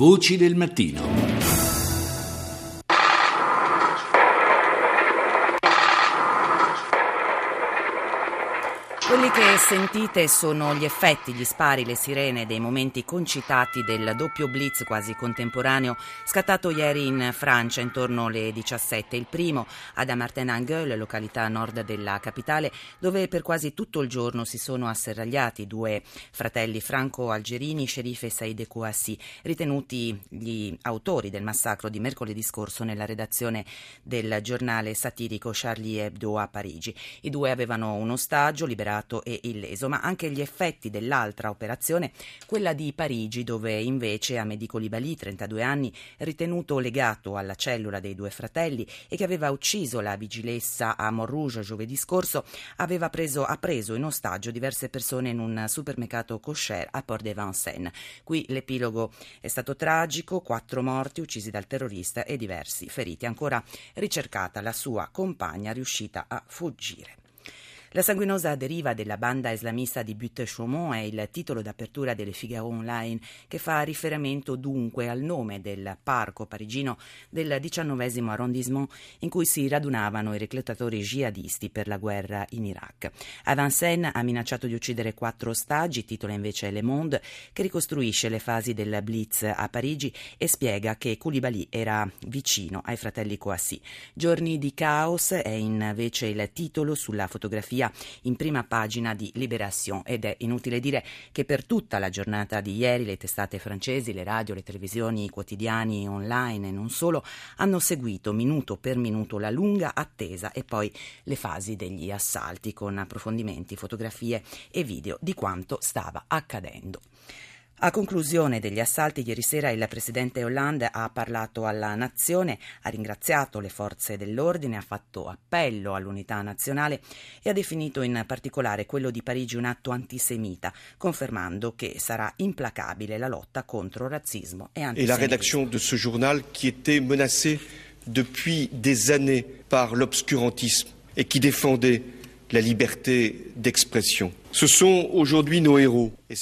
Voci del mattino. Sentite sono gli effetti, gli spari, le sirene dei momenti concitati del doppio blitz quasi contemporaneo scattato ieri in Francia intorno alle 17. Il primo ad Amartin-Anguel, località a nord della capitale, dove per quasi tutto il giorno si sono asserragliati due fratelli franco-algerini, Sherif e Said Kouassi, ritenuti gli autori del massacro di mercoledì scorso nella redazione del giornale satirico Charlie Hebdo a Parigi. I due avevano un ostaggio liberato e illeso, ma anche gli effetti dell'altra operazione, quella di Parigi, dove invece Amédi Colibali, 32 anni, ritenuto legato alla cellula dei due fratelli e che aveva ucciso la vigilessa a Montrouge giovedì scorso, aveva preso, ha preso in ostaggio diverse persone in un supermercato kosher a Port de Vincennes. Qui l'epilogo è stato tragico, quattro morti uccisi dal terrorista e diversi feriti. Ancora ricercata la sua compagna riuscita a fuggire. La sanguinosa deriva della banda islamista di Butte Chaumont è il titolo d'apertura delle Figaro Online che fa riferimento dunque al nome del parco parigino del XIX arrondissement in cui si radunavano i reclutatori jihadisti per la guerra in Iraq. A Vincennes ha minacciato di uccidere quattro ostaggi, titola invece Le Monde, che ricostruisce le fasi del Blitz a Parigi e spiega che Koulibaly era vicino ai fratelli Coassi. Giorni di caos è invece il titolo sulla fotografia fotografia in prima pagina di Libération ed è inutile dire che per tutta la giornata di ieri le testate francesi, le radio, le televisioni, i quotidiani online e non solo hanno seguito minuto per minuto la lunga attesa e poi le fasi degli assalti con approfondimenti, fotografie e video di quanto stava accadendo. A conclusione degli assalti ieri sera il presidente Hollande ha parlato alla nazione, ha ringraziato le forze dell'ordine, ha fatto appello all'unità nazionale e ha definito in particolare quello di Parigi un atto antisemita, confermando che sarà implacabile la lotta contro razzismo e antisemitismo. E la redazione di questo giornale che était menacée depuis des années par l'obscurantisme et qui défendait la liberté d'expression.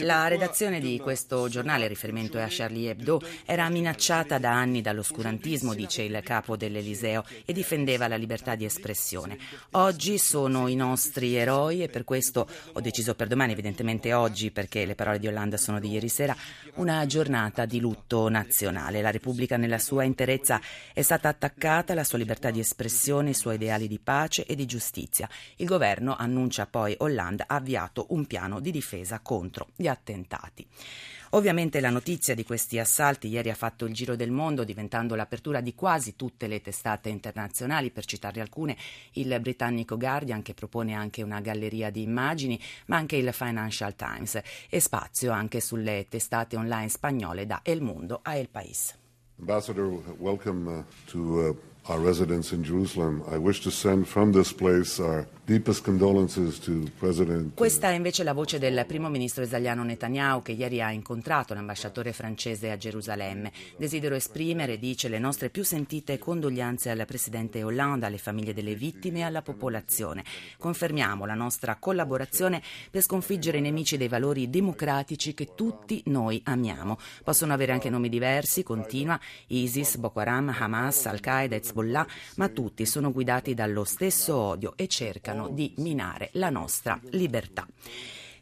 La redazione di questo giornale, riferimento è a Charlie Hebdo, era minacciata da anni dall'oscurantismo, dice il capo dell'Eliseo, e difendeva la libertà di espressione. Oggi sono i nostri eroi e per questo ho deciso per domani, evidentemente oggi, perché le parole di Hollande sono di ieri sera, una giornata di lutto nazionale. La Repubblica nella sua interezza è stata attaccata, la sua libertà di espressione, i suoi ideali di pace e di giustizia. Il governo, annuncia poi Hollande, ha avviato avviato un piano di difesa contro gli attentati. Ovviamente la notizia di questi assalti ieri ha fatto il giro del mondo, diventando l'apertura di quasi tutte le testate internazionali, per citarne alcune, il britannico Guardian che propone anche una galleria di immagini, ma anche il Financial Times e spazio anche sulle testate online spagnole da El Mundo a El País. Ambassador, welcome uh, to uh, our residence in Jerusalem. I wish to send from this place our questa è invece la voce del primo ministro israeliano Netanyahu che ieri ha incontrato l'ambasciatore francese a Gerusalemme. Desidero esprimere, dice, le nostre più sentite condoglianze al presidente Hollande, alle famiglie delle vittime e alla popolazione. Confermiamo la nostra collaborazione per sconfiggere i nemici dei valori democratici che tutti noi amiamo. Possono avere anche nomi diversi, continua, ISIS, Boko Haram, Hamas, Al-Qaeda, Hezbollah, ma tutti sono guidati dallo stesso odio e cercano di minare la nostra libertà.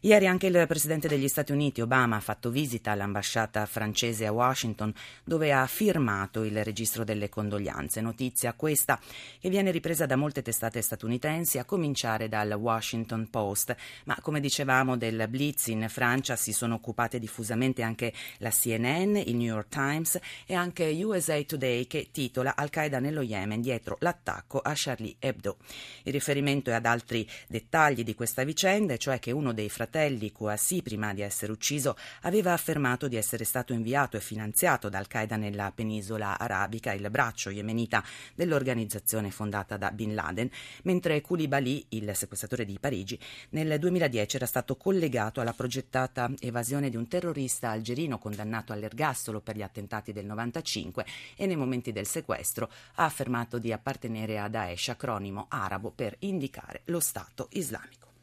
Ieri anche il Presidente degli Stati Uniti, Obama, ha fatto visita all'ambasciata francese a Washington dove ha firmato il registro delle condoglianze. Notizia questa che viene ripresa da molte testate statunitensi, a cominciare dal Washington Post. Ma come dicevamo del Blitz in Francia si sono occupate diffusamente anche la CNN, il New York Times e anche USA Today che titola Al-Qaeda nello Yemen dietro l'attacco a Charlie Hebdo. Il riferimento è ad altri dettagli di questa vicenda, cioè che uno dei fratelli fratelli Kouassi, prima di essere ucciso, aveva affermato di essere stato inviato e finanziato da Al-Qaeda nella penisola arabica, il braccio yemenita dell'organizzazione fondata da Bin Laden, mentre Koulibaly, il sequestratore di Parigi, nel 2010 era stato collegato alla progettata evasione di un terrorista algerino condannato all'ergastolo per gli attentati del 95 e nei momenti del sequestro ha affermato di appartenere a Daesh, acronimo arabo per indicare lo Stato islamico.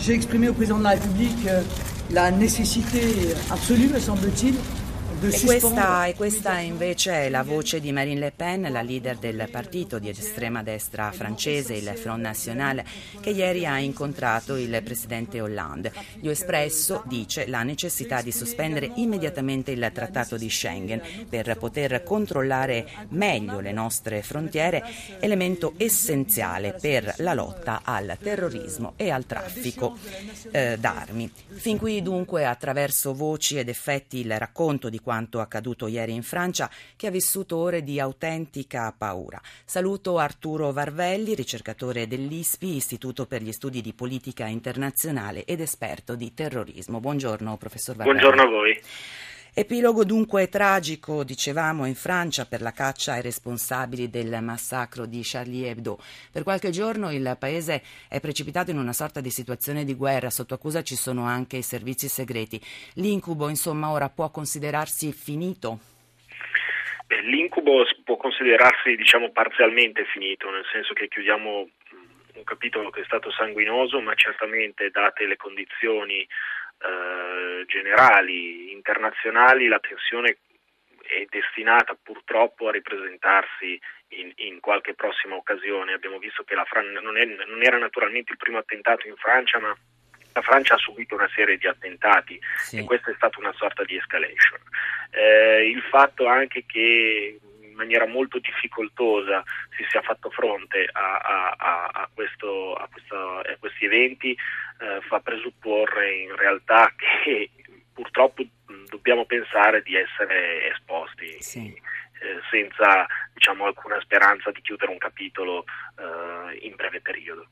J'ai exprimé au président de la République euh, la nécessité absolue, me semble-t-il, E questa, e questa, invece è la voce di Marine Le Pen, la leader del partito di estrema destra francese, il Front National, che ieri ha incontrato il presidente Hollande. Gli ho espresso, dice, la necessità di sospendere immediatamente il trattato di Schengen per poter controllare meglio le nostre frontiere, elemento essenziale per la lotta al terrorismo e al traffico eh, d'armi. Fin qui dunque attraverso voci ed effetti il racconto di quanto accaduto ieri in Francia, che ha vissuto ore di autentica paura. Saluto Arturo Varvelli, ricercatore dell'ISPI, Istituto per gli Studi di Politica Internazionale ed esperto di terrorismo. Buongiorno, professor Varvelli. Buongiorno a voi. Epilogo dunque tragico, dicevamo, in Francia per la caccia ai responsabili del massacro di Charlie Hebdo. Per qualche giorno il paese è precipitato in una sorta di situazione di guerra, sotto accusa ci sono anche i servizi segreti. L'incubo, insomma, ora può considerarsi finito? L'incubo può considerarsi, diciamo, parzialmente finito, nel senso che chiudiamo un capitolo che è stato sanguinoso, ma certamente date le condizioni eh, generali, internazionali, la tensione è destinata purtroppo a ripresentarsi in, in qualche prossima occasione. Abbiamo visto che Fran- non, è, non, era naturalmente il primo attentato in Francia, ma la Francia ha subito una serie di attentati sì. e questa è stata una sorta di escalation. Eh, il fatto anche che maniera molto difficoltosa si sia fatto fronte a, a, a, a questo, questo, questi eventi eh, fa presupporre in realtà che purtroppo dobbiamo pensare di essere esposti. Sì. Eh, senza diciamo, alcuna speranza di chiudere un capitolo eh, in breve periodo.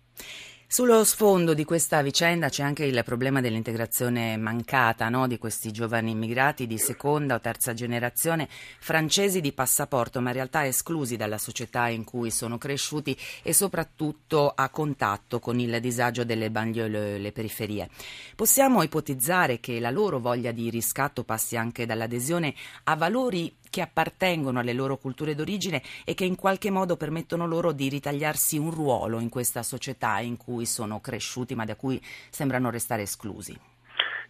Sullo sfondo di questa vicenda c'è anche il problema dell'integrazione mancata no? di questi giovani immigrati di seconda o terza generazione, francesi di passaporto, ma in realtà esclusi dalla società in cui sono cresciuti e soprattutto a contatto con il disagio delle banlieue, le, periferie. Possiamo ipotizzare che la loro voglia di riscatto passi anche dall'adesione a valori che appartengono alle loro culture d'origine e che in qualche modo permettono loro di ritagliarsi un ruolo in questa società in cui sono cresciuti ma da cui sembrano restare esclusi.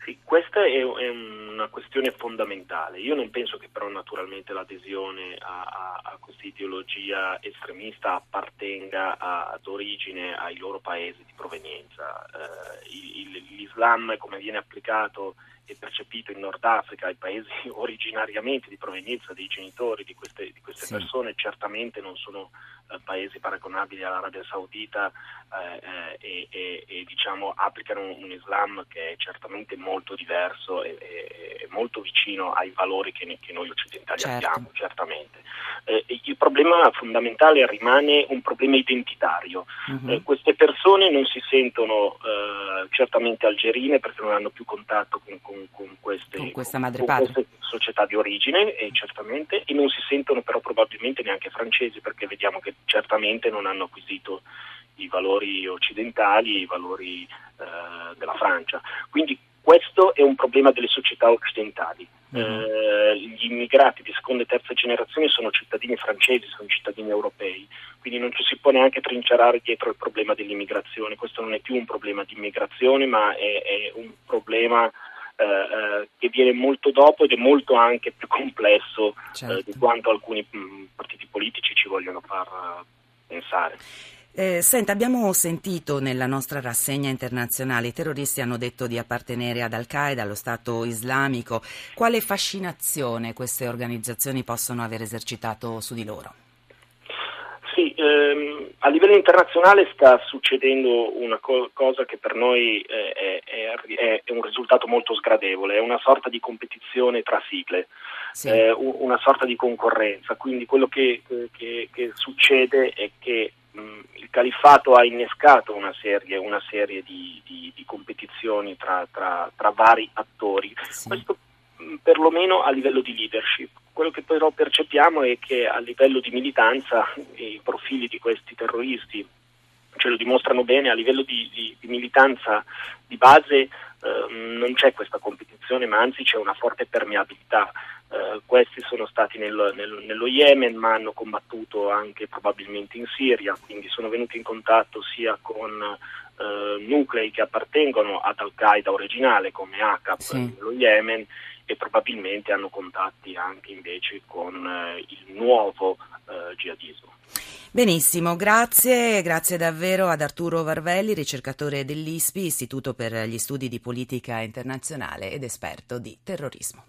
Sì, questa è, è una questione fondamentale. Io non penso che però naturalmente l'adesione a, a, a questa ideologia estremista appartenga a, ad origine ai loro paesi di provenienza. Eh, il, L'Islam come viene applicato e percepito in Nord Africa, ai paesi originariamente di provenienza dei genitori di queste, di queste sì. persone, certamente non sono eh, paesi paragonabili all'Arabia Saudita eh, eh, e, e, e diciamo, applicano un, un, Islam che è certamente molto diverso e, e molto vicino ai valori che, che noi occidentali certo. abbiamo, certamente. Eh, il problema fondamentale rimane un problema identitario. Uh-huh. queste persone non si sentono certamente algerine perché non hanno più contatto con, con, con queste, con queste società di origine, eh, certamente, e non si sentono però probabilmente neanche francesi perché vediamo che certamente non hanno acquisito i valori occidentali, i valori eh, della Francia. Quindi questo è un problema delle società occidentali. Mm-hmm. Eh, gli immigrati di seconda e terza generazione sono cittadini francesi, sono cittadini europei, quindi non ci si può neanche trincerare dietro il problema dell'immigrazione. Questo non è più un problema di immigrazione, ma è, è un problema eh, eh che viene molto dopo ed è molto anche più complesso certo. di quanto alcuni mh, partiti politici ci vogliono far uh, pensare. Eh, senta, abbiamo sentito nella nostra rassegna internazionale i terroristi hanno detto di appartenere ad Al-Qaeda, allo Stato islamico. Quale fascinazione queste organizzazioni possono aver esercitato su di loro? Sì, ehm, a livello internazionale sta succedendo una co- cosa che per noi è, è, è, un risultato molto sgradevole, è una sorta di competizione tra sigle, sì. eh, una sorta di concorrenza. Quindi quello che, che, che succede è che il califfato ha innescato una serie, una serie di, di, di, competizioni tra, tra, tra, vari attori, sì. questo perlomeno a livello di leadership. Quello che però percepiamo è che a livello di militanza i profili di questi terroristi ce lo dimostrano bene, a livello di, di militanza di base eh, non c'è questa competizione, ma anzi c'è una forte permeabilità. Eh, questi sono stati nel, nel, nello Yemen ma hanno combattuto anche probabilmente in Siria, quindi sono venuti in contatto sia con eh, nuclei che appartengono ad Al-Qaeda originale come ACAP sì. nello Yemen e probabilmente hanno contatti anche invece con eh, il nuovo eh, jihadismo. Benissimo, grazie, grazie davvero ad Arturo Varvelli, ricercatore dell'ISPI, Istituto per gli Studi di Politica Internazionale ed esperto di terrorismo.